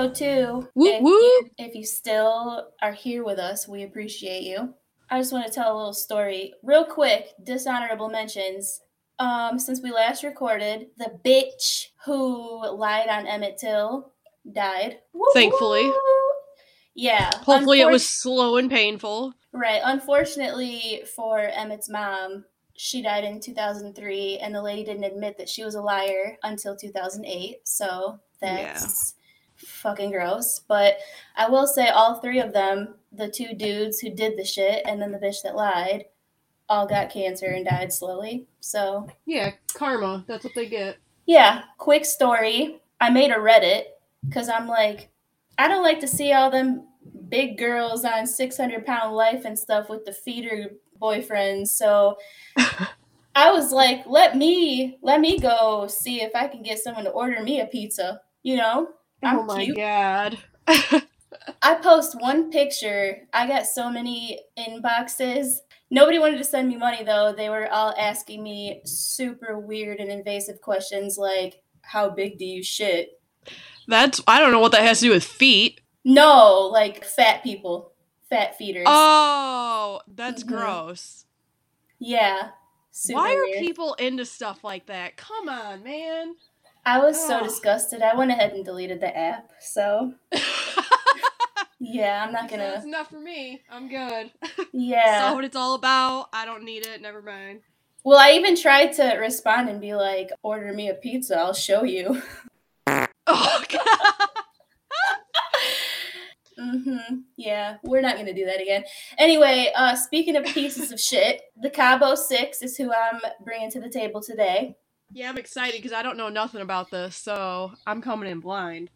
So, episode two. Whoop, if, whoop. You, if you still are here with us, we appreciate you. I just want to tell a little story real quick. Dishonorable mentions. Um, since we last recorded, the bitch who lied on Emmett Till died. Woo, Thankfully. Yeah. Hopefully, it was slow and painful. right. Unfortunately for Emmett's mom, she died in 2003, and the lady didn't admit that she was a liar until 2008. So that's fucking gross. But I will say, all three of them, the two dudes who did the shit, and then the bitch that lied, all got cancer and died slowly. So Yeah, karma. That's what they get. yeah, quick story. I made a Reddit because I'm like, I don't like to see all them big girls on 600 pound life and stuff with the feeder boyfriends. So I was like, let me let me go see if I can get someone to order me a pizza. You know, I'm oh my cute. god. I post one picture. I got so many inboxes. Nobody wanted to send me money though. They were all asking me super weird and invasive questions like, "How big do you shit?" That's I don't know what that has to do with feet. No, like fat people, fat feeders. Oh, that's Mhm. gross. yeah. Super Why are weird. people into stuff like that? Come on, man. I was so disgusted. I went ahead and deleted the app. So yeah, I'm not gonna. That's enough for me. I'm good. Yeah. Saw what it's all about. I don't need it. Never mind. Well, I even tried to respond and be like, "Order me a pizza. I'll show you." Oh god. Mm-hmm. Yeah, we're not gonna do that again. Anyway, uh, speaking of pieces of shit, the Cabo Six is who I'm bringing to the table today. Yeah, I'm excited because I don't know nothing about this, so I'm coming in blind.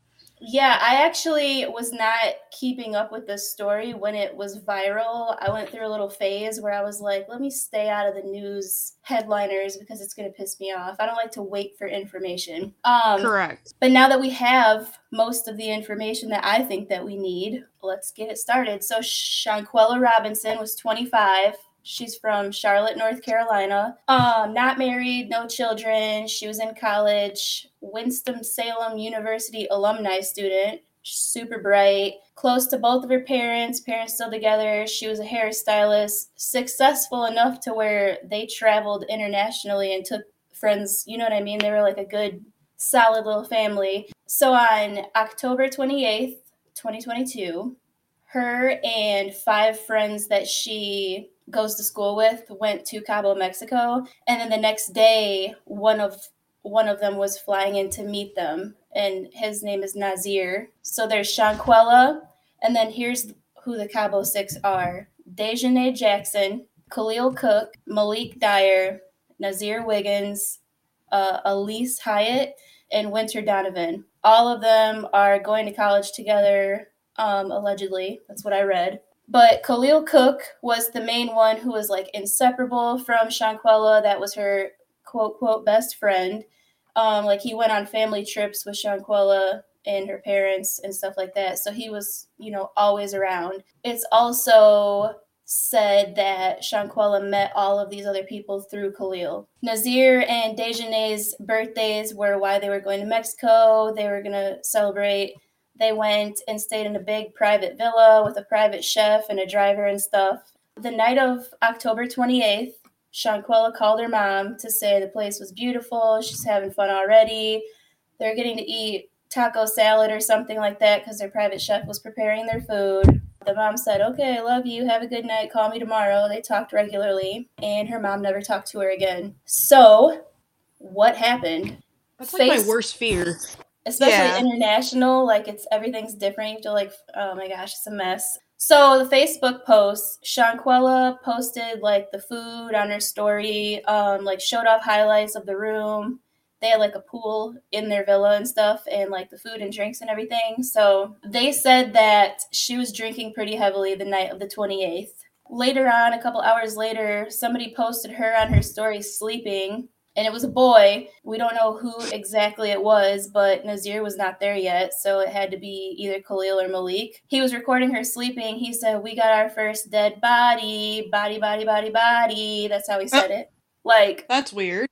Yeah, I actually was not keeping up with this story when it was viral. I went through a little phase where I was like, let me stay out of the news headliners because it's gonna piss me off. I don't like to wait for information. Um, Correct. But now that we have most of the information that I think that we need, let's get it started. So Shanquella Robinson was 25. She's from Charlotte, North Carolina. Um, not married, no children. She was in college. Winston-Salem University alumni student. Super bright, close to both of her parents. Parents still together. She was a hairstylist, successful enough to where they traveled internationally and took friends. You know what I mean? They were like a good solid little family. So on October 28th, 2022, her and five friends that she goes to school with went to Cabo, Mexico, and then the next day one of one of them was flying in to meet them and his name is Nazir. So there's Shanquella and then here's who the Cabo 6 are. Dejanay Jackson, Khalil Cook, Malik Dyer, Nazir Wiggins, uh, Elise Hyatt, and Winter Donovan. All of them are going to college together, um, allegedly. That's what I read. But Khalil Cook was the main one who was like inseparable from Shanquella. That was her quote, quote, best friend. Um, like he went on family trips with Shanquella and her parents and stuff like that. So he was, you know, always around. It's also said that Shanquella met all of these other people through Khalil. Nazir and Dejanay's birthdays were why they were going to Mexico. They were going to celebrate. They went and stayed in a big private villa with a private chef and a driver and stuff. The night of October 28th, Shanquella called her mom to say the place was beautiful. She's having fun already. They're getting to eat taco salad or something like that because their private chef was preparing their food. The mom said, Okay, I love you. Have a good night. Call me tomorrow. They talked regularly, and her mom never talked to her again. So, what happened? That's like Face- my worst fear. Especially Yeah. international like it's everything's different. You have to like oh my gosh it's a mess. So the facebook post shanquella posted like the food on her story um like showed off highlights of the room. They had like a pool in their villa and stuff and like the food and drinks and everything. So they said that she was drinking pretty heavily the night of the 28th later on a couple hours later somebody posted her on her story sleeping and it was a boy. We don't know who exactly it was, but Nazir was not there yet, so it had to be either Khalil or Malik. He was recording her sleeping. He said, "We got our first dead body, body, body, body, body." That's how he said it. Like That's weird.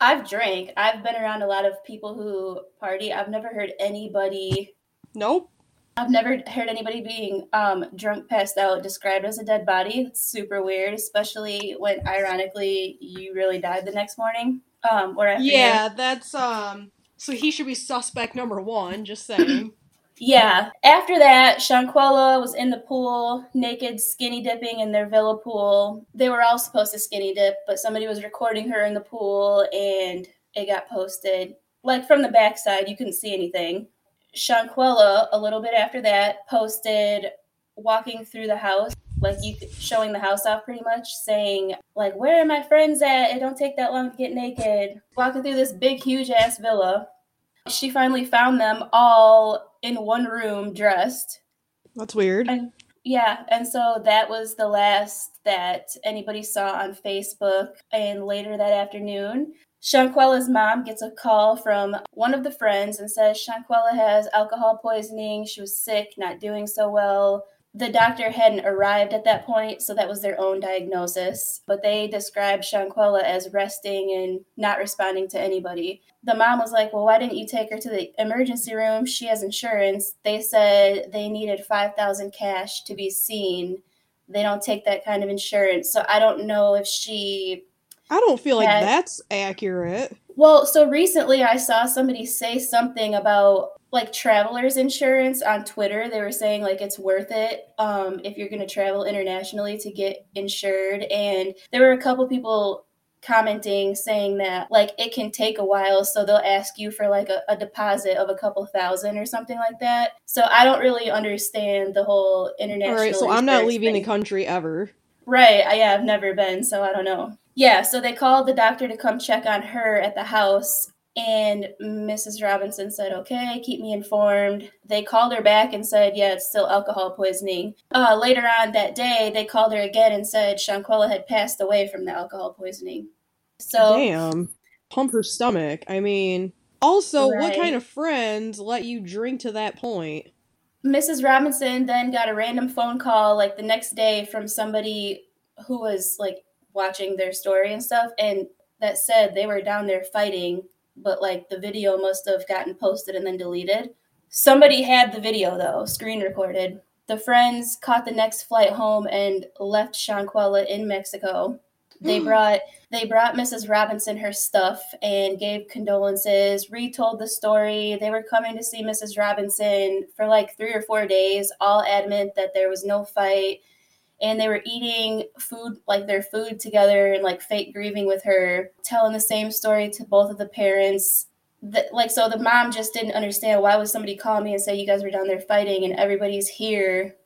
I've drank. I've been around a lot of people who party. I've never heard anybody. Nope. I've never heard anybody being um, drunk, passed out, described as a dead body. It's super weird, especially when, ironically, you really died the next morning. Um, or. Yeah, that's um. So he should be suspect number one. Just saying. Yeah. After that, Shanquella was in the pool, naked, skinny dipping in their villa pool. They were all supposed to skinny dip, but somebody was recording her in the pool and it got posted. Like from the backside, you couldn't see anything. Shanquella, a little bit after that, posted walking through the house, like you showing the house off pretty much, saying, like, where are my friends at? It don't take that long to get naked. Walking through this big, huge ass villa. She finally found them all in one room dressed. That's weird. And yeah, and so that was the last that anybody saw on Facebook. And later that afternoon, Shanquella's mom gets a call from one of the friends and says Shanquella has alcohol poisoning. She was sick, not doing so well the doctor hadn't arrived at that point, so that was their own diagnosis. But they described Shanquella as resting and not responding to anybody. The mom was like, Well, why didn't you take her to the emergency room? She has insurance. They said they needed 5000 cash to be seen. They don't take that kind of insurance. So I don't know if she. I don't feel like that's accurate. Well, so recently I saw somebody say something about like travelers insurance on Twitter. They were saying like it's worth it um, if you're going to travel internationally to get insured. And there were a couple people commenting saying that like it can take a while so they'll ask you for like a, a, deposit of a couple thousand or something like that so i don't really understand the whole international all right so i'm not leaving thing. the country ever right i yeah, i've never been so i don't know yeah so they called the doctor to come check on her at the house and Mrs. Robinson said, okay, keep me informed. They called her back and said, yeah, it's still alcohol poisoning. Uh, later on that day, they called her again and said Shanquella had passed away from the alcohol poisoning. So, damn, pump her stomach. I mean, also, right. what kind of friends let you drink to that point? Mrs. Robinson then got a random phone call like the next day from somebody who was like watching their story and stuff, and that said they were down there fighting but like the video must have gotten posted and then deleted. Somebody had the video though, screen recorded. The friends caught the next flight home and left Shanquella in Mexico. They hmm. brought they brought Mrs. Robinson her stuff and gave condolences, retold the story. They were coming to see Mrs. Robinson for like 3 or 4 days, all adamant that there was no fight and they were eating food like their food together and like fake grieving with her telling the same story to both of the parents that like so the mom just didn't understand why would somebody call me and say you guys were down there fighting and everybody's here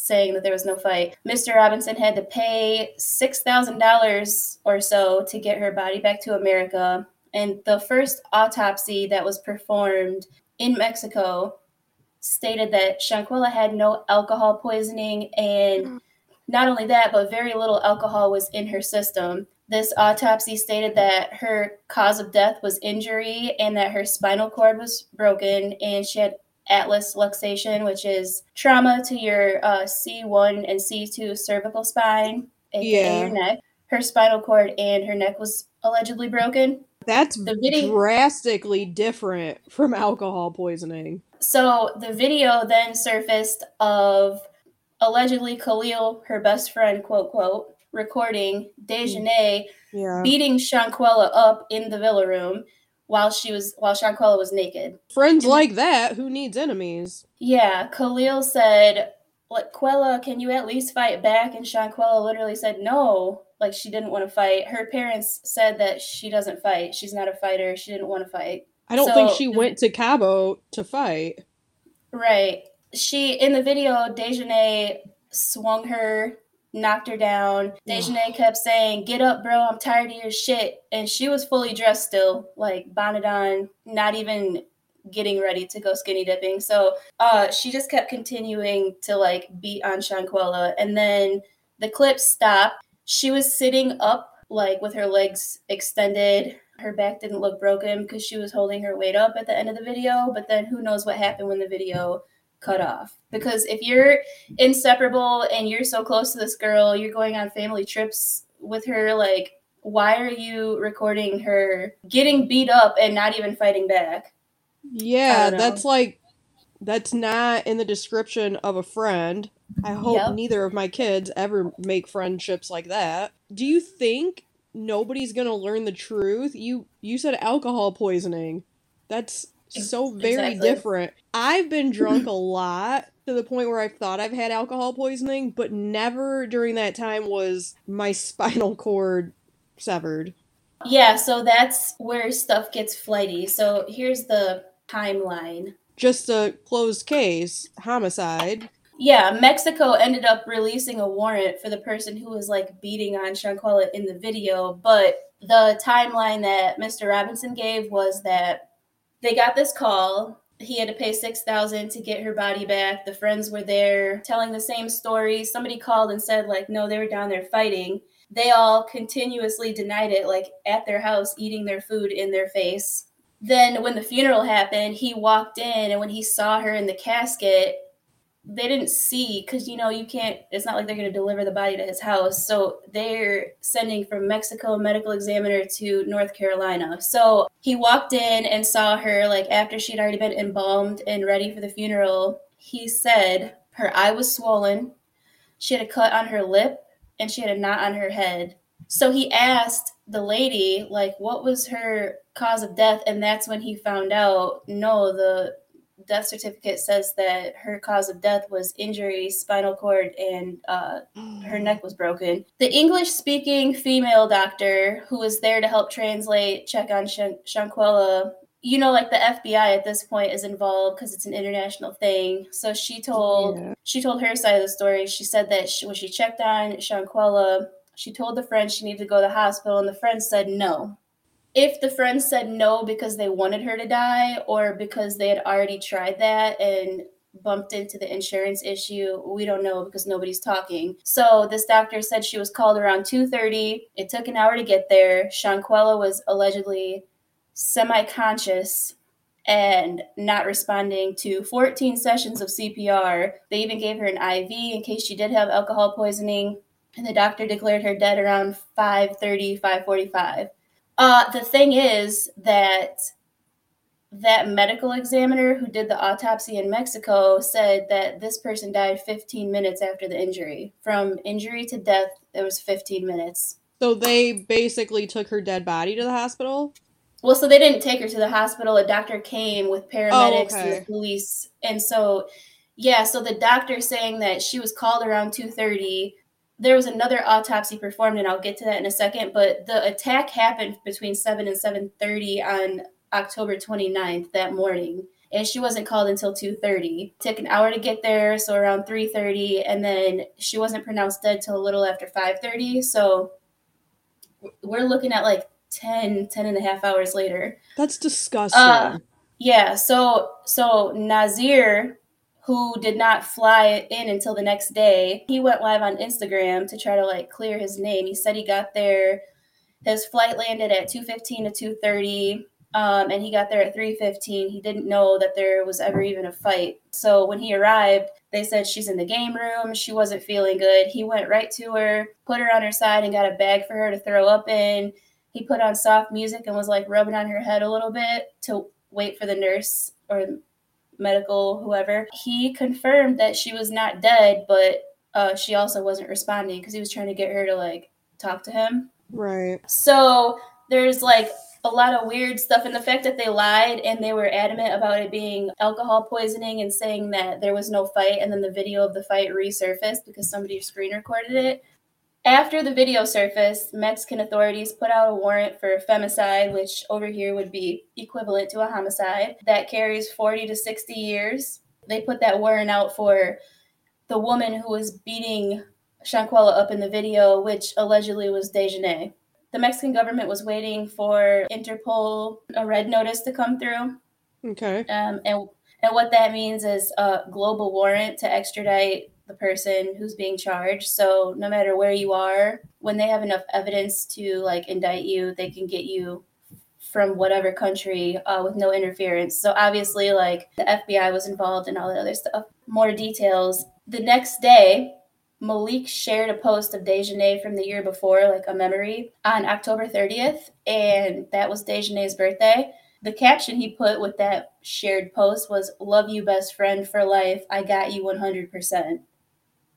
saying that there was no fight mr robinson had to pay $6000 or so to get her body back to america and the first autopsy that was performed in mexico stated that Shanquella had no alcohol poisoning, and mm. not only that, but very little alcohol was in her system. This autopsy stated that her cause of death was injury and that her spinal cord was broken, and she had atlas luxation, which is trauma to your uh, C1 and C2 cervical spine, aka yeah. your neck. Her spinal cord and her neck was allegedly broken. That's the video- drastically different from alcohol poisoning. So the video then surfaced of allegedly Khalil, her best friend, quote, quote, recording Dejanay yeah. beating Shanquella up in the villa room while she was while Shanquella was naked. Friends and like that, who needs enemies? Yeah, Khalil said, like, Quella, can you at least fight back? And Shanquella literally said, no, like she didn't want to fight. Her parents said that she doesn't fight. She's not a fighter. She didn't want to fight. I don't so, think she went to Cabo to fight. Right. She in the video, Dejanay swung her, knocked her down. Dejanay kept saying, "Get up, bro! I'm tired of your shit." And she was fully dressed still, like bonnet on, not even getting ready to go skinny dipping. So uh, she just kept continuing to like beat on Shanquella, and then the clip stopped. She was sitting up, like with her legs extended, her back didn't look broken because she was holding her weight up at the end of the video. But then who knows what happened when the video cut off? Because if you're inseparable and you're so close to this girl, you're going on family trips with her, like why are you recording her getting beat up and not even fighting back? Yeah, that's like that's not in the description of a friend. I hope yep. neither of my kids ever make friendships like that. Do you think nobody's to learn the truth? You you said alcohol poisoning. That's so very exactly. different. I've been drunk a lot to the point where I thought I've had alcohol poisoning, but never during that time was my spinal cord severed. Yeah, so that's where stuff gets flighty. So here's the timeline. Just a closed case, homicide. Yeah, Mexico ended up releasing a warrant for the person who was like beating on Shanquella in the video, but the timeline that Mr. Robinson gave was that they got this call. He had to pay six thousand to get her body back. The friends were there telling the same story. Somebody called and said like, no, they were down there fighting they all continuously denied it, like at their house, eating their food in their face. Then, when the funeral happened, he walked in, and when he saw her in the casket, they didn't see because you know you can't it's not like they're going to deliver the body to his house so they're sending from mexico medical examiner to north carolina so he walked in and saw her like after she'd already been embalmed and ready for the funeral he said her eye was swollen she had a cut on her lip and she had a knot on her head. So he asked the lady, like, what was her cause of death? And that's when he found out no, the death certificate says that her cause of death was injury, spinal cord, and uh, her neck was broken. The English speaking female doctor who was there to help translate, check on Shan- Shanquella, you know, like the FBI at this point is involved because it's an international thing. So she told yeah. she told her side of the story. She said that she, when she checked on Shanquella, she told the friend she needed to go to the hospital, and the friend said no. If the friend said no because they wanted her to die, or because they had already tried that and bumped into the insurance issue we don't know because nobody's talking so this doctor said she was called around 2.30 it took an hour to get there shanquella was allegedly semi conscious and not responding to 14 sessions of CPR. They even gave her an IV in case she did have alcohol poisoning, and the doctor declared her dead around 5:30, 5:45. Uh, the thing is that that medical examiner who did the autopsy in Mexico said that this person died 15 minutes after the injury. From injury to death, it was 15 minutes. So they basically took her dead body to the hospital? Well, so they didn't take her to the hospital. A doctor came with paramedics oh, okay. and police, and so yeah, so the doctor saying that she was called around two thirty. There was another autopsy performed, and I'll get to that in a second. But the attack happened between seven and seven thirty on October 29th that morning and she wasn't called until 2.30 took an hour to get there so around 3.30 and then she wasn't pronounced dead till a little after 5.30 so we're looking at like 10, 10 and a half hours later. That's disgusting. Uh, yeah. So, so Nazir, who did not fly in until the next day, he went live on Instagram to try to like clear his name. He said he got there. His flight landed at 2:15 to 2:30. Um, and he got there at 3:15. He didn't know that there was ever even a fight. So when he arrived, they said she's in the game room. She wasn't feeling good. He went right to her, put her on her side, and got a bag for her to throw up in he put on soft music and was like rubbing on her head a little bit to wait for the nurse or medical whoever. He confirmed that she was not dead, but uh, she also wasn't responding because he was trying to get her to like talk to him. Right. So there's like a lot of weird stuff and the fact that they lied and they were adamant about it being alcohol poisoning and saying that there was no fight and then the video of the fight resurfaced because somebody screen recorded it after the video surfaced, Mexican authorities put out a warrant for femicide, which over here would be equivalent to a homicide, that carries 40 to 60 years. They put that warrant out for the woman who was beating Shanquella up in the video, which allegedly was Dejanay. The Mexican government was waiting for Interpol, a red notice to come through. Okay. Um, and and what that means is a global warrant to extradite the person who's being charged. So no matter where you are, when they have enough evidence to like indict you, they can get you from whatever country uh, with no interference. So obviously, like the FBI was involved and all the other stuff. More details. The next day, Malik shared a post of Dejanay from the year before, like a memory, on October 30th, and that was Dejanay's birthday. The caption he put with that shared post was, Love you, best friend for life. I got you 100%.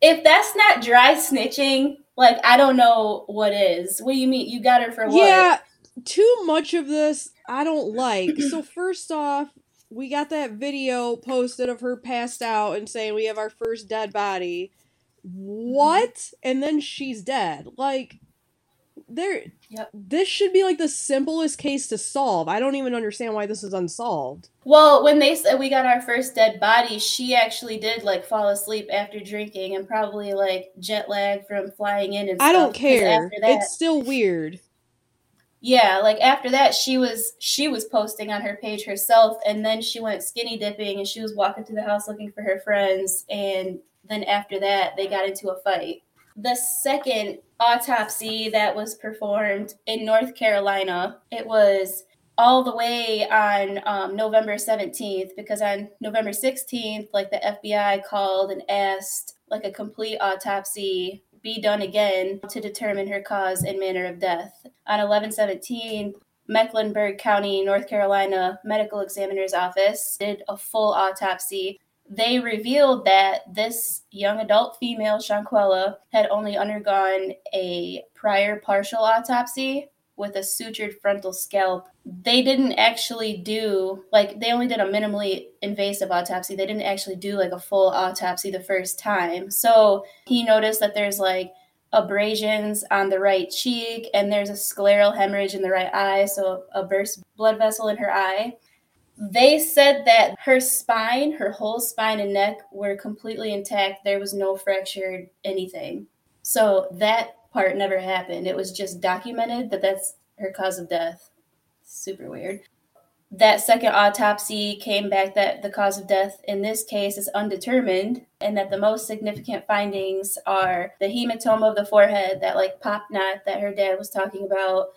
If that's not dry snitching, like, I don't know what is. What do you mean? You got her for what? Yeah, too much of this I don't like. so, first off, we got that video posted of her passed out and saying we have our first dead body. Mm-hmm. What? And then she's dead. Like there yep. this should be like the simplest case to solve. I don't even understand why this is unsolved. Well, when they said we got our first dead body, she actually did like fall asleep after drinking and probably like jet lag from flying in and I don't care. That, it's still weird yeah like after that she was she was posting on her page herself and then she went skinny dipping and she was walking through the house looking for her friends and then after that they got into a fight the second autopsy that was performed in north carolina it was all the way on um, november 17th because on november 16th like the fbi called and asked like a complete autopsy be done again to determine her cause and manner of death. On 1117, Mecklenburg County, North Carolina Medical Examiner's Office did a full autopsy. They revealed that this young adult female, Shanquella, had only undergone a prior partial autopsy with a sutured frontal scalp. They didn't actually do, like, they only did a minimally invasive autopsy. They didn't actually do, like, a full autopsy the first time. So he noticed that there's, like, abrasions on the right cheek and there's a scleral hemorrhage in the right eye, so a burst blood vessel in her eye. They said that her spine, her whole spine and neck were completely intact. There was no fractured anything. So that part never happened. It was just documented that that's her cause of death. Super weird. That second autopsy came back that the cause of death in this case is undetermined, and that the most significant findings are the hematoma of the forehead, that like pop knot that her dad was talking about,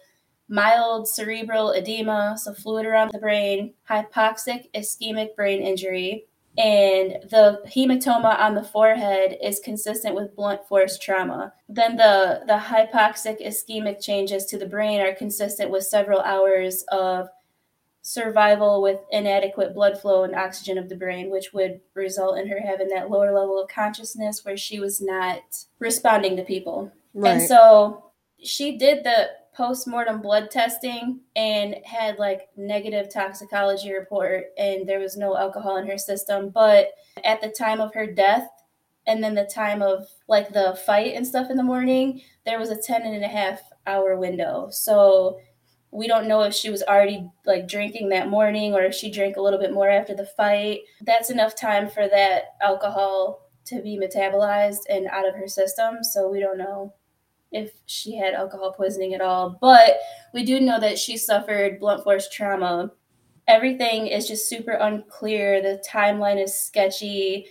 mild cerebral edema, so fluid around the brain, hypoxic ischemic brain injury, and the hematoma on the forehead is consistent with blunt force trauma. Then the, the hypoxic ischemic changes to the brain are consistent with several hours of survival with inadequate blood flow and oxygen of the brain, which would result in her having that lower level of consciousness where she was not responding to people. Right. And so she did the post-mortem blood testing and had like negative toxicology report and there was no alcohol in her system. But at the time of her death and then the time of like the fight and stuff in the morning there was a 10 and a half hour window. So we don't know if she was already like drinking that morning or if she drank a little bit more after the fight. That's enough time for that alcohol to be metabolized and out of her system so we don't know if she had alcohol poisoning at all, but we do know that she suffered blunt force trauma. Everything is just super unclear. The timeline is sketchy.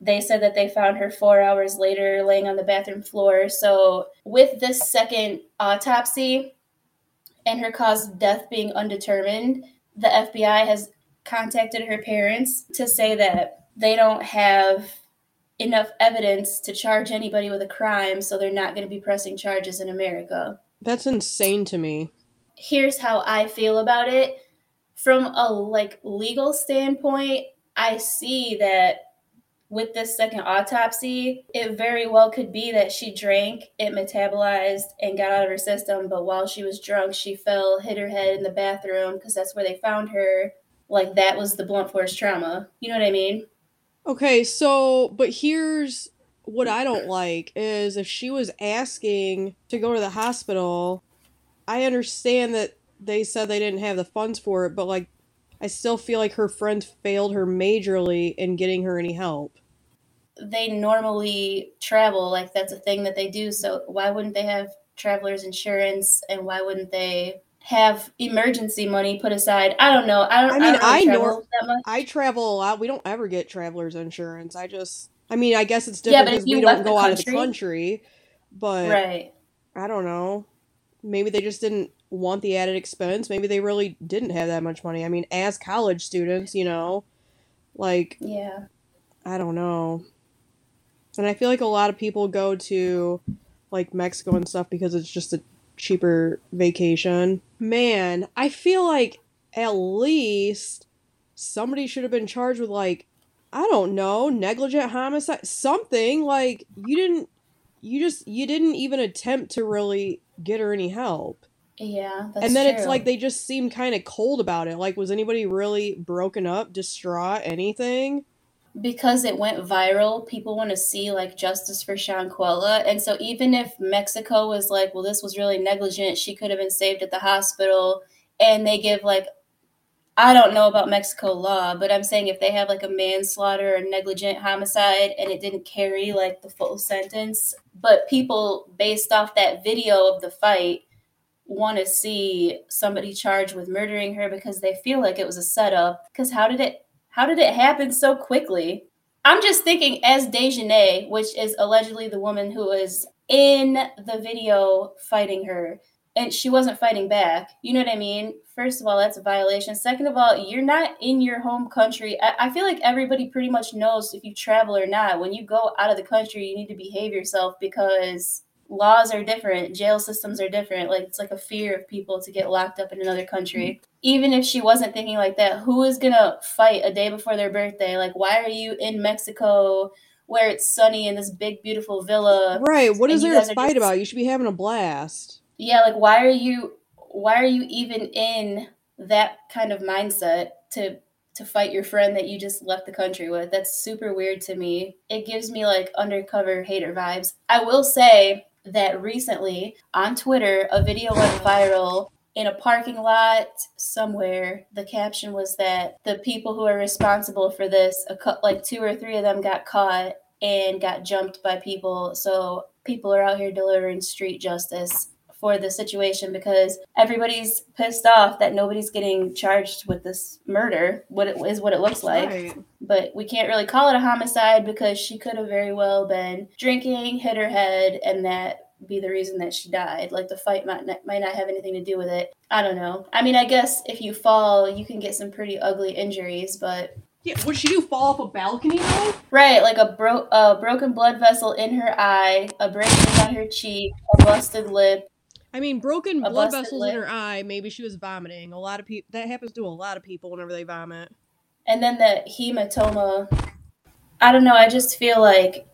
They said that they found her four hours later laying on the bathroom floor. So, with this second autopsy and her cause of death being undetermined, the FBI has contacted her parents to say that they don't have enough evidence to charge anybody with a crime, so they're not going to be pressing charges in America. That's insane to me. Here's how I feel about it. From a like legal standpoint, I see that with this second autopsy, it very well could be that she drank, it metabolized, and got out of her system. But while she was drunk, she fell, hit her head in the bathroom because that's where they found her. Like that was the blunt force trauma. You know what I mean? Okay, so but here's what I don't like is if she was asking to go to the hospital, I understand that they said they didn't have the funds for it, but like I still feel like her friends failed her majorly in getting her any help. They normally travel, like that's a thing that they do, so why wouldn't they have travelers insurance and why wouldn't they have emergency money put aside. I don't know. I don't. I mean, I, really I travel nor- I travel a lot. We don't ever get travelers insurance. I just. I mean, I guess it's different because yeah, we don't go out of the country. But right. I don't know. Maybe they just didn't want the added expense. Maybe they really didn't have that much money. I mean, as college students, you know, like yeah, I don't know. And I feel like a lot of people go to like Mexico and stuff because it's just a cheaper vacation. Man, I feel like at least somebody should have been charged with like I don't know, negligent homicide, something like you didn't you just you didn't even attempt to really get her any help. Yeah, and then true. it's like they just seem kind of cold about it. Like, was anybody really broken up, distraught, anything? Because it went viral, people want to see like justice for Shanquella. And so even if Mexico was like, well, this was really negligent, she could have been saved at the hospital, and they give like I don't know about Mexico law, but I'm saying if they have like a manslaughter or negligent homicide and it didn't carry like the full sentence, but people based off that video of the fight want to see somebody charged with murdering her because they feel like it was a setup. Because how did it how did it happen so quickly? I'm just thinking as Dejanay, which is allegedly the woman who was in the video fighting her, and she wasn't fighting back. You know what I mean? First of all, that's a violation. Second of all, you're not in your home country. I, I feel like everybody pretty much knows if you travel or not. When you go out of the country, you need to behave yourself because laws are different, jail systems are different. Like it's like a fear of people to get locked up in another country. Mm-hmm. Even if she wasn't thinking like that, who is gonna fight a day before their birthday? Like, why are you in Mexico where it's sunny in this big beautiful villa? Right. What is there to fight just... about? You should be having a blast. Yeah, like why are you why are you even in that kind of mindset to to fight your friend that you just left the country with. That's super weird to me. It gives me like undercover hater vibes. I will say that recently on Twitter, a video went viral in a parking lot somewhere. The caption was that the people who are responsible for this, like two or three of them, got caught and got jumped by people. So people are out here delivering street justice for the situation because everybody's pissed off that nobody's getting charged with this murder. What it is what it looks like. Right. But we can't really call it a homicide because she could have very well been drinking, hit her head, and that be the reason that she died. Like the fight might not, might not have anything to do with it. I don't know. I mean, I guess if you fall, you can get some pretty ugly injuries, but yeah, would she do fall off a balcony though? Right, like a bro- a broken blood vessel in her eye, abrasions on her cheek, a busted lip, I mean, broken blood vessels lip. in her eye. Maybe she was vomiting. A lot of people that happens to a lot of people whenever they vomit. And then the hematoma. I don't know. I just feel like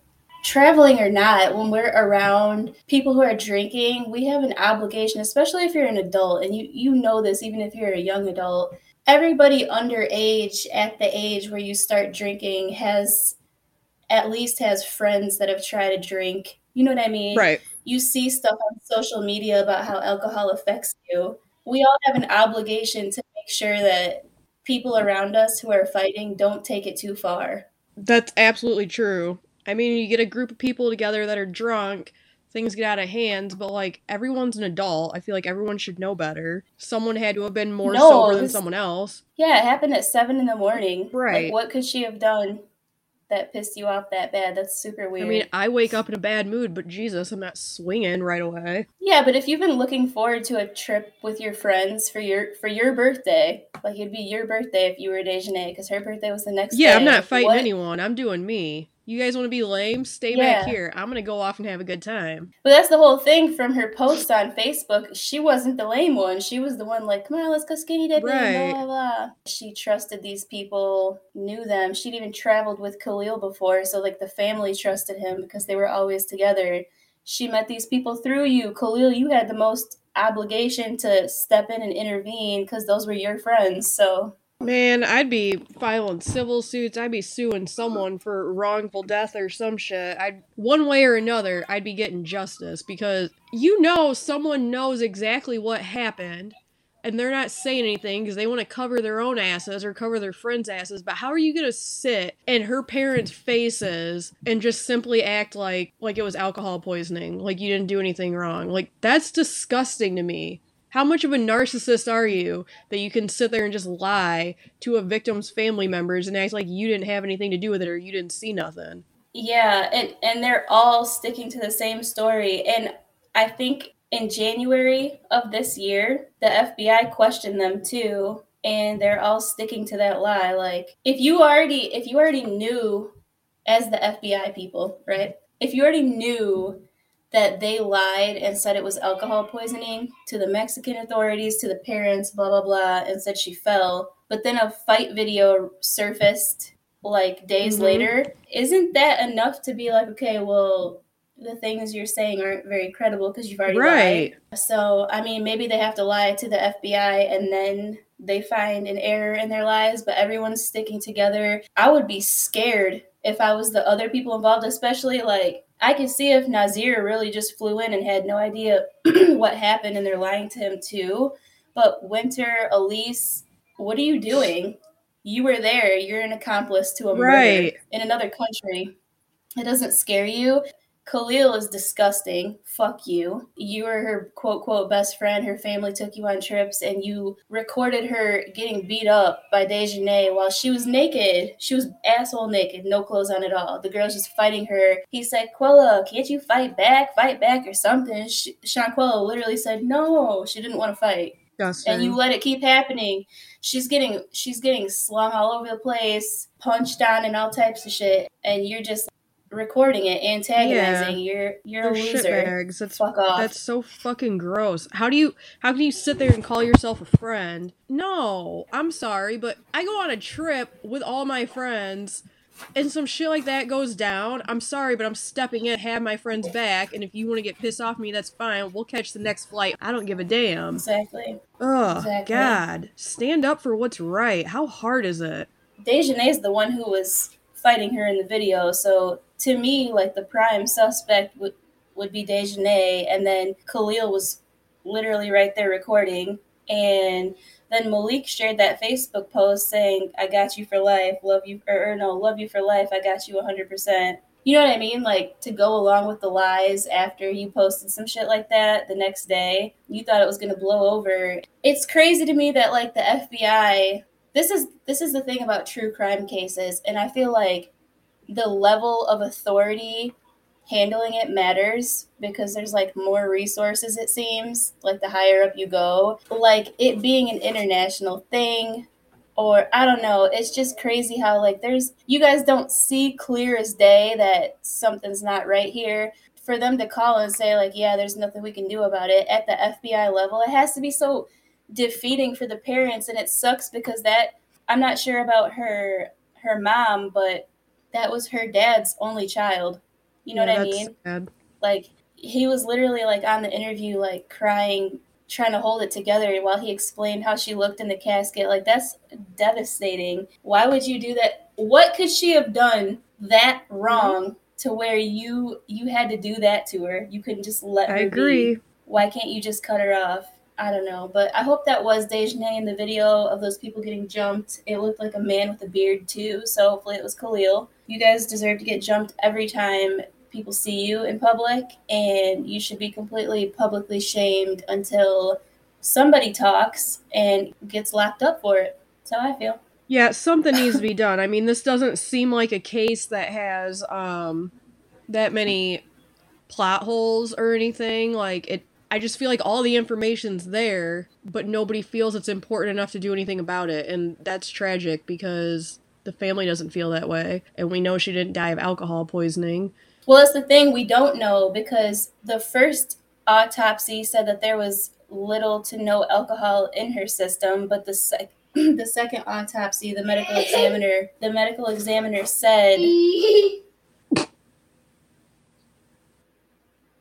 traveling or not, when we're around people who are drinking, we have an obligation, especially if you're an adult, and you you know this, even if you're a young adult. Everybody underage at the age where you start drinking has at least has friends that have tried to drink. You know what I mean? Right you see stuff on social media about how alcohol affects you. We all have an obligation to make sure that people around us who are fighting don't take it too far. That's absolutely true. I mean, you get a group of people together that are drunk, things get out of hand, but like everyone's an adult. I feel like everyone should know better. Someone had to have been more no, sober than someone else. Yeah, it happened at seven in the morning. Right. Like, what could she have done? That pissed you off that bad. That's super weird. I mean, I wake up in a bad mood, but Jesus, I'm not swinging right away. Yeah, but if you've been looking forward to a trip with your friends for your for your birthday, like it'd be your birthday if you were Dejanay, because her birthday was the next. Yeah, day. I'm not fighting what? anyone. I'm doing me. You guys want to be lame? Stay yeah. back here. I'm gonna go off and have a good time. But that's the whole thing from her post on Facebook. She wasn't the lame one. She was the one like, "Come on, let's go skinny dipping." Right. Blah, blah blah. She trusted these people, knew them. She'd even traveled with Khalil before, so like the family trusted him because they were always together. She met these people through you, Khalil. You had the most obligation to step in and intervene because those were your friends. So Man, I'd be filing civil suits. I'd be suing someone for wrongful death or some shit. I'd one way or another, I'd be getting justice because you know someone knows exactly what happened and they're not saying anything because they want to cover their own asses or cover their friends' asses. But how are you gonna sit in her parents' faces and just simply act like like it was alcohol poisoning, like you didn't do anything wrong? Like that's disgusting to me. How much of a narcissist are you that you can sit there and just lie to a victim's family members and act like you didn't have anything to do with it or you didn't see nothing? Yeah, and and they're all sticking to the same story. And I think in January of this year, the FBI questioned them too, and they're all sticking to that lie. Like if you already if you already knew as the FBI people, right? If you already knew that they lied and said it was alcohol poisoning to the Mexican authorities, to the parents, blah, blah, blah, and said she fell, but then a fight video surfaced like days mm-hmm. later, isn't that enough to be like, okay, well, the things you're saying aren't very credible because you've already right. lied. So, I mean, maybe they have to lie to the FBI and then they find an error in their lies, but everyone's sticking together. I would be scared if I was the other people involved, especially like I can see if Nazir really just flew in and had no idea what happened and they're lying to him too. But Winter, Elise, what are you doing? You were there. You're an accomplice to a murder right. in another country. It doesn't scare you. Khalil is disgusting. Fuck you. You were her quote quote best friend. Her family took you on trips and you recorded her getting beat up by Dejanay while she was naked. She was asshole naked, no clothes on at all. The girl's just fighting her. He said, Quella, can't you fight back? Fight back or something. She, Shanquella literally said, no, she didn't want to fight. And you let it keep happening. She's getting she's getting slung all over the place, punched on and all types of shit. And you're just recording it, antagonizing. Yeah. You're you're They're a loser. That's Fuck off. That's so fucking gross. How do you how can you sit there and call yourself a friend? No, I'm sorry, but I go on a trip with all my friends and some shit like that goes down, I'm sorry, but I'm stepping in, have my friends back, and if you want to get pissed off me, that's fine. We'll catch the next flight. I don't give a damn. Exactly. Oh exactly. God. Stand up for what's right. How hard is it? is the one who was fighting her in the video, so to me, like the prime suspect would would be Dejanay, and then Khalil was literally right there recording, and then Malik shared that Facebook post saying, "I got you for life, love you," or, or no, love you for life. I got you 100. percent You know what I mean? Like to go along with the lies after you posted some shit like that the next day, you thought it was gonna blow over. It's crazy to me that like the FBI. This is this is the thing about true crime cases, and I feel like the level of authority handling it matters because there's like more resources it seems like the higher up you go. Like it being an international thing or i don't know it's just crazy how like there's you guys don't see clear as day that something's not right here. For them to call and say like yeah there's nothing we can do about it at the fbi level it has to be so defeating for the parents and it sucks because that i'm not sure about her her mom but that was her dad's only child. You know yeah, what I mean? Sad. Like he was literally like on the interview, like crying, trying to hold it together while he explained how she looked in the casket. Like that's devastating. Why would you do that? What could she have done that wrong mm-hmm. to where you you had to do that to her? You couldn't just let her. I agree. Be. Why can't you just cut her off? I don't know, but I hope that was Dejanay in the video of those people getting jumped. It looked like a man with a beard too, so hopefully it was Khalil. You guys deserve to get jumped every time people see you in public, and you should be completely publicly shamed until somebody talks and gets locked up for it. That's how I feel. Yeah, something needs to be done. I mean, this doesn't seem like a case that has um that many plot holes or anything. Like it I just feel like all the information's there, but nobody feels it's important enough to do anything about it. And that's tragic because the family doesn't feel that way. And we know she didn't die of alcohol poisoning. Well, that's the thing we don't know because the first autopsy said that there was little to no alcohol in her system, but the sec- the second autopsy, the medical examiner, the medical examiner said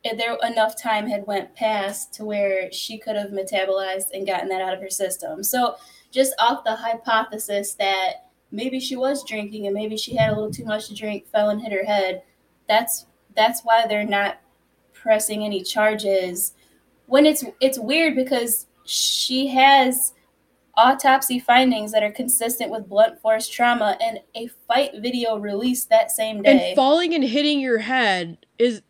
Eh, there enough time had went past to where she could have metabolized and gotten that out of her system. So just off the hypothesis that maybe she was drinking and maybe she had a little too much to drink, fell and hit her head. That's that's why they're not pressing any charges. When it's it's weird because she has autopsy findings that are consistent with blunt force trauma and a fight video released that same day. And falling and hitting your head is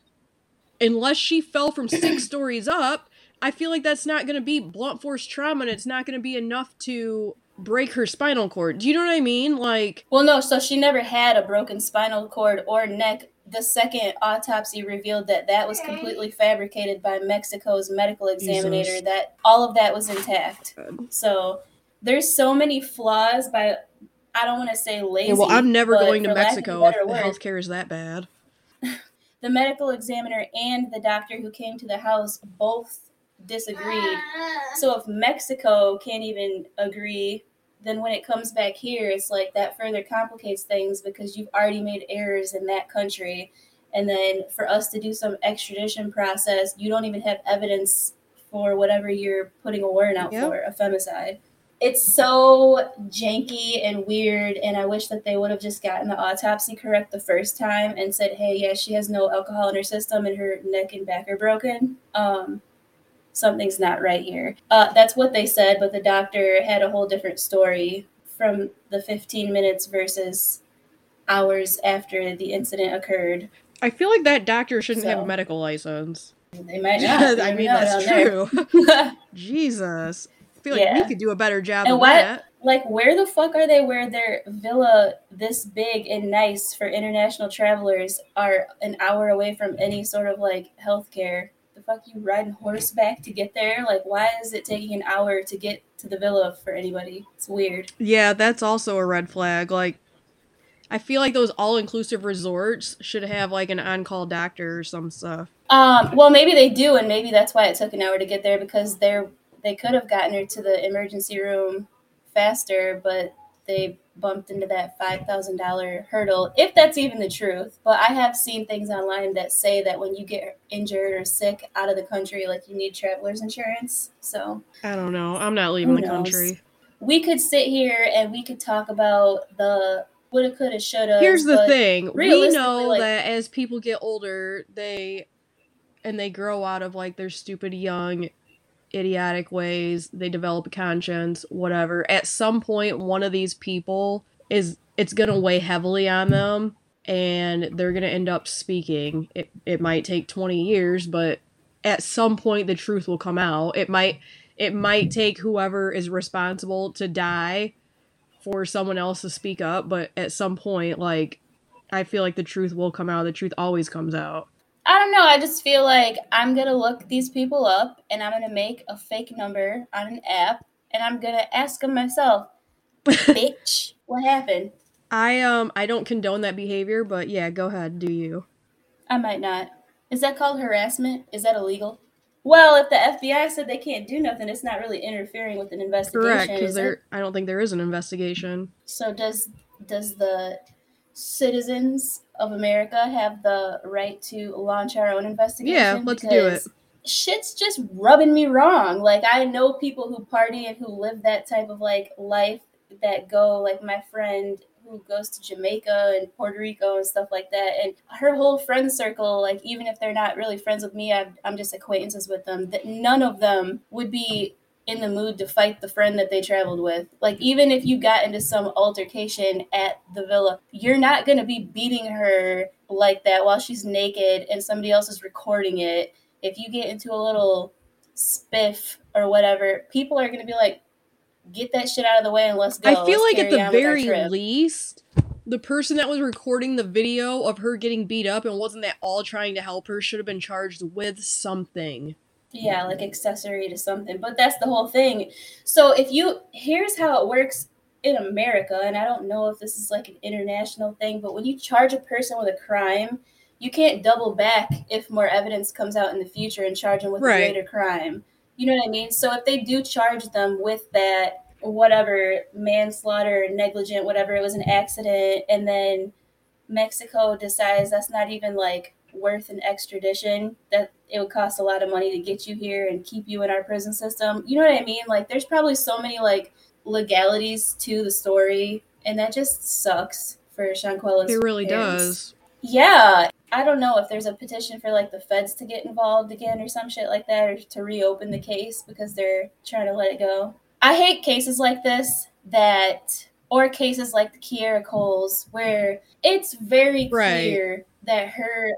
unless she fell from six stories up, I feel like that's not going to be blunt force trauma and it's not going to be enough to break her spinal cord. Do you know what I mean? Like, well, no, so she never had a broken spinal cord or neck. The second autopsy revealed that that was completely fabricated by Mexico's medical examiner, Jesus. that all of that was intact. So there's so many flaws by I don't want to say lazy. Yeah, well, I'm never going to Mexico if the healthcare is that bad. The medical examiner and the doctor who came to the house both disagreed. So if Mexico can't even agree, then when it comes back here, it's like that further complicates things because you've already made errors in that country. And then for us to do some extradition process, you don't even have evidence for whatever you're putting a warrant out yep. for, a femicide. It's so janky and weird, and I wish that they would have just gotten the autopsy correct the first time and said, "Hey, yeah, she has no alcohol in her system, and her neck and back are broken." Um, something's not right here. Uh, that's what they said, but the doctor had a whole different story from the 15 minutes versus hours after the incident occurred. I feel like that doctor shouldn't so. have a medical license. They might not. I mean, that's true. Jesus. I feel like yeah. we could do a better job and what, that. Like, where the fuck are they where their villa this big and nice for international travelers are an hour away from any sort of like healthcare? The fuck you riding horseback to get there? Like, why is it taking an hour to get to the villa for anybody? It's weird. Yeah, that's also a red flag. Like, I feel like those all inclusive resorts should have like an on call doctor or some stuff. Um, well, maybe they do, and maybe that's why it took an hour to get there because they're they could have gotten her to the emergency room faster, but they bumped into that five thousand dollar hurdle, if that's even the truth. But I have seen things online that say that when you get injured or sick out of the country, like you need traveler's insurance. So I don't know. I'm not leaving the country. We could sit here and we could talk about the woulda, coulda, shoulda. Here's the thing: we know like, that as people get older, they and they grow out of like their stupid young idiotic ways they develop a conscience whatever at some point one of these people is it's going to weigh heavily on them and they're going to end up speaking it, it might take 20 years but at some point the truth will come out it might it might take whoever is responsible to die for someone else to speak up, but at some point, like, I feel like the truth will come out. The truth always comes out. I don't know. I just feel like I'm going to look these people up and I'm going to make a fake number on an app and I'm going to ask them myself, bitch, what happened? I um I don't condone that behavior, but yeah, go ahead, do you? I might not. Is that called harassment? Is that illegal? Well, if the FBI said they can't do nothing, it's not really interfering with an investigation. Correct, because there. I don't think there is an investigation. So does does the citizens of America have the right to launch our own investigation? Yeah, let's do it. Shit's just rubbing me wrong. Like I know people who party and who live that type of like life that go like my friend who goes to Jamaica and Puerto Rico and stuff like that. And her whole friend circle, like even if they're not really friends with me, i am just acquaintances with them. That none of them would be in the mood to fight the friend that they traveled with. Like even if you got into some altercation at the villa, you're not gonna be beating her like that while she's naked and somebody else is recording it. If you get into a little spiff or whatever, people are gonna be like, get that shit out of the way and let's go. I feel let's like at the very least, the person that was recording the video of her getting beat up and wasn't at all trying to help her should have been charged with something. Yeah, like accessory to something. But that's the whole thing. So if you here's how it works in America, and I don't know if this is like an international thing, but when you charge a person with a crime, you can't double back if more evidence comes out in the future and charge them with right. a greater crime. You know what I mean? So if they do charge them with that, whatever, manslaughter, negligent, whatever, it was an accident, and then Mexico decides that's not even like worth an extradition, that it would cost a lot of money to get you here and keep you in our prison system. You know what I mean? Like there's probably so many like legalities to the story, and that just sucks for Shanquella's. It really parents. does. Yeah, I don't know if there's a petition for like the feds to get involved again or some shit like that, or to reopen the case because they're trying to let it go. I hate cases like this that, or cases like the Kierra Coles, where it's very clear that her,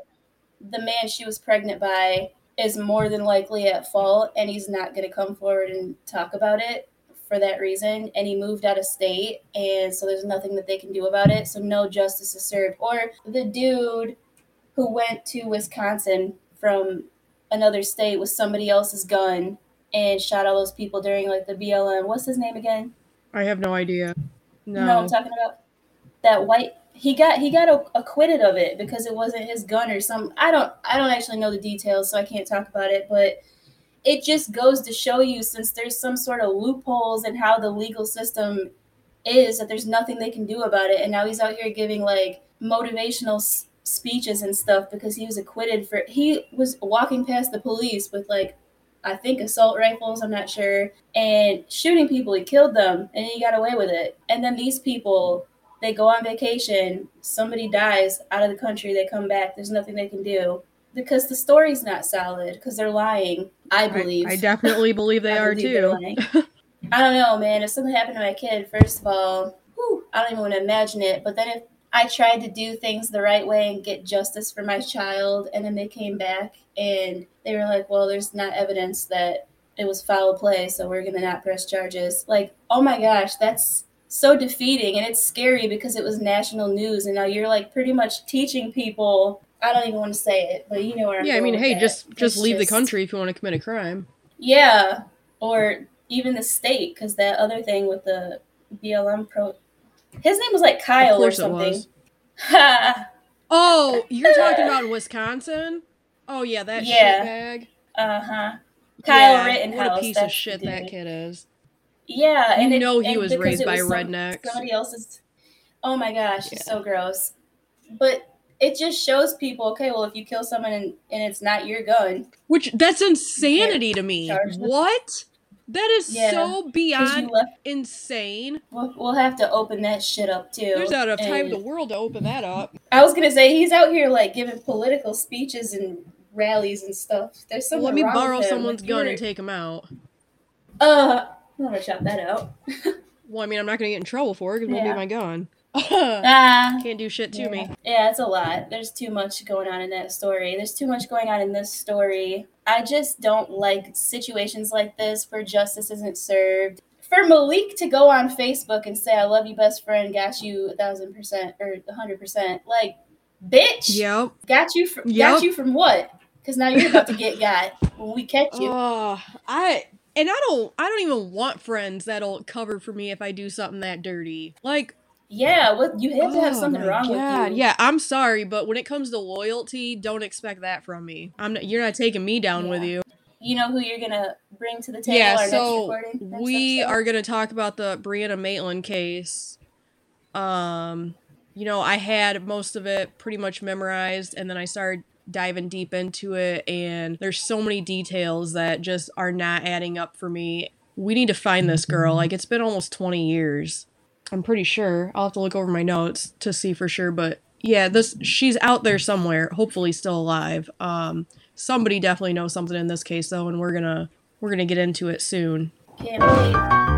the man she was pregnant by, is more than likely at fault, and he's not going to come forward and talk about it for that reason. And he moved out of state, and so there's nothing that they can do about it. So no justice is served. Or the dude who went to Wisconsin from another state with somebody else's gun and shot all those people during like the BLM. What's his name again? I have no idea. No. You know I'm talking about? That white he got he got acquitted of it because it wasn't his gun or some I don't I don't actually know the details so I can't talk about it but it just goes to show you since there's some sort of loopholes in how the legal system is that there's nothing they can do about it and now he's out here giving like motivational s- speeches and stuff because he was acquitted for he was walking past the police with like I think assault rifles, I'm not sure, and shooting people. He killed them and he got away with it. And then these people, they go on vacation, somebody dies out of the country, they come back, there's nothing they can do because the story's not solid because they're lying. I believe. I, I definitely believe they are believe too. I don't know, man. If something happened to my kid, first of all, whew, I don't even want to imagine it. But then if I tried to do things the right way and get justice for my child, and then they came back and they were like, "Well, there's not evidence that it was foul play, so we're gonna not press charges." Like, oh my gosh, that's so defeating, and it's scary because it was national news, and now you're like pretty much teaching people I don't even want to say it, but you know where I'm Yeah, I mean, hey, just just leave just, the country if you want to commit a crime. Yeah, or even the state, because that other thing with the BLM pro, his name was like Kyle or something. oh, you're talking about Wisconsin? Oh yeah, that yeah. bag. Uh huh. Kyle yeah, Rittenhouse. What a piece of shit that kid is. Yeah, and you know it, he was raised by was rednecks. Some, somebody else's. Oh my gosh, yeah. so gross. But it just shows people, okay, well, if you kill someone and, and it's not your gun, which that's insanity to me. What? That is yeah, so beyond left, insane. We'll, we'll, have to open that shit up too. There's not enough time in the world to open that up. I was gonna say he's out here like giving political speeches and rallies and stuff. There's something. Well, let me borrow someone's gun and take him out. Uh, I'm gonna chop that out. well, I mean, I'm not gonna get in trouble for it because yeah. won't be my gun. ah, Can't do shit to yeah. me. Yeah, it's a lot. There's too much going on in that story. There's too much going on in this story. I just don't like situations like this where justice isn't served. For Malik to go on Facebook and say, I love you, best friend, got you a thousand percent or a hundred percent, like, bitch. Yep. Got you from yep. got you from what? Because now you're about to get got when we catch you. Oh, I and I don't I don't even want friends that'll cover for me if I do something that dirty. Like yeah, what you have to have oh something wrong God. with you. Yeah, I'm sorry, but when it comes to loyalty, don't expect that from me. I'm not, you're not taking me down yeah. with you. You know who you're gonna bring to the table. Yeah, so we are gonna talk about the Brianna Maitland case. Um, you know, I had most of it pretty much memorized, and then I started diving deep into it, and there's so many details that just are not adding up for me. We need to find this girl. Like it's been almost 20 years I'm pretty sure. I'll have to look over my notes to see for sure, but yeah, this she's out there somewhere, hopefully still alive. Um somebody definitely knows something in this case though, and we're going to we're going to get into it soon. Can't wait.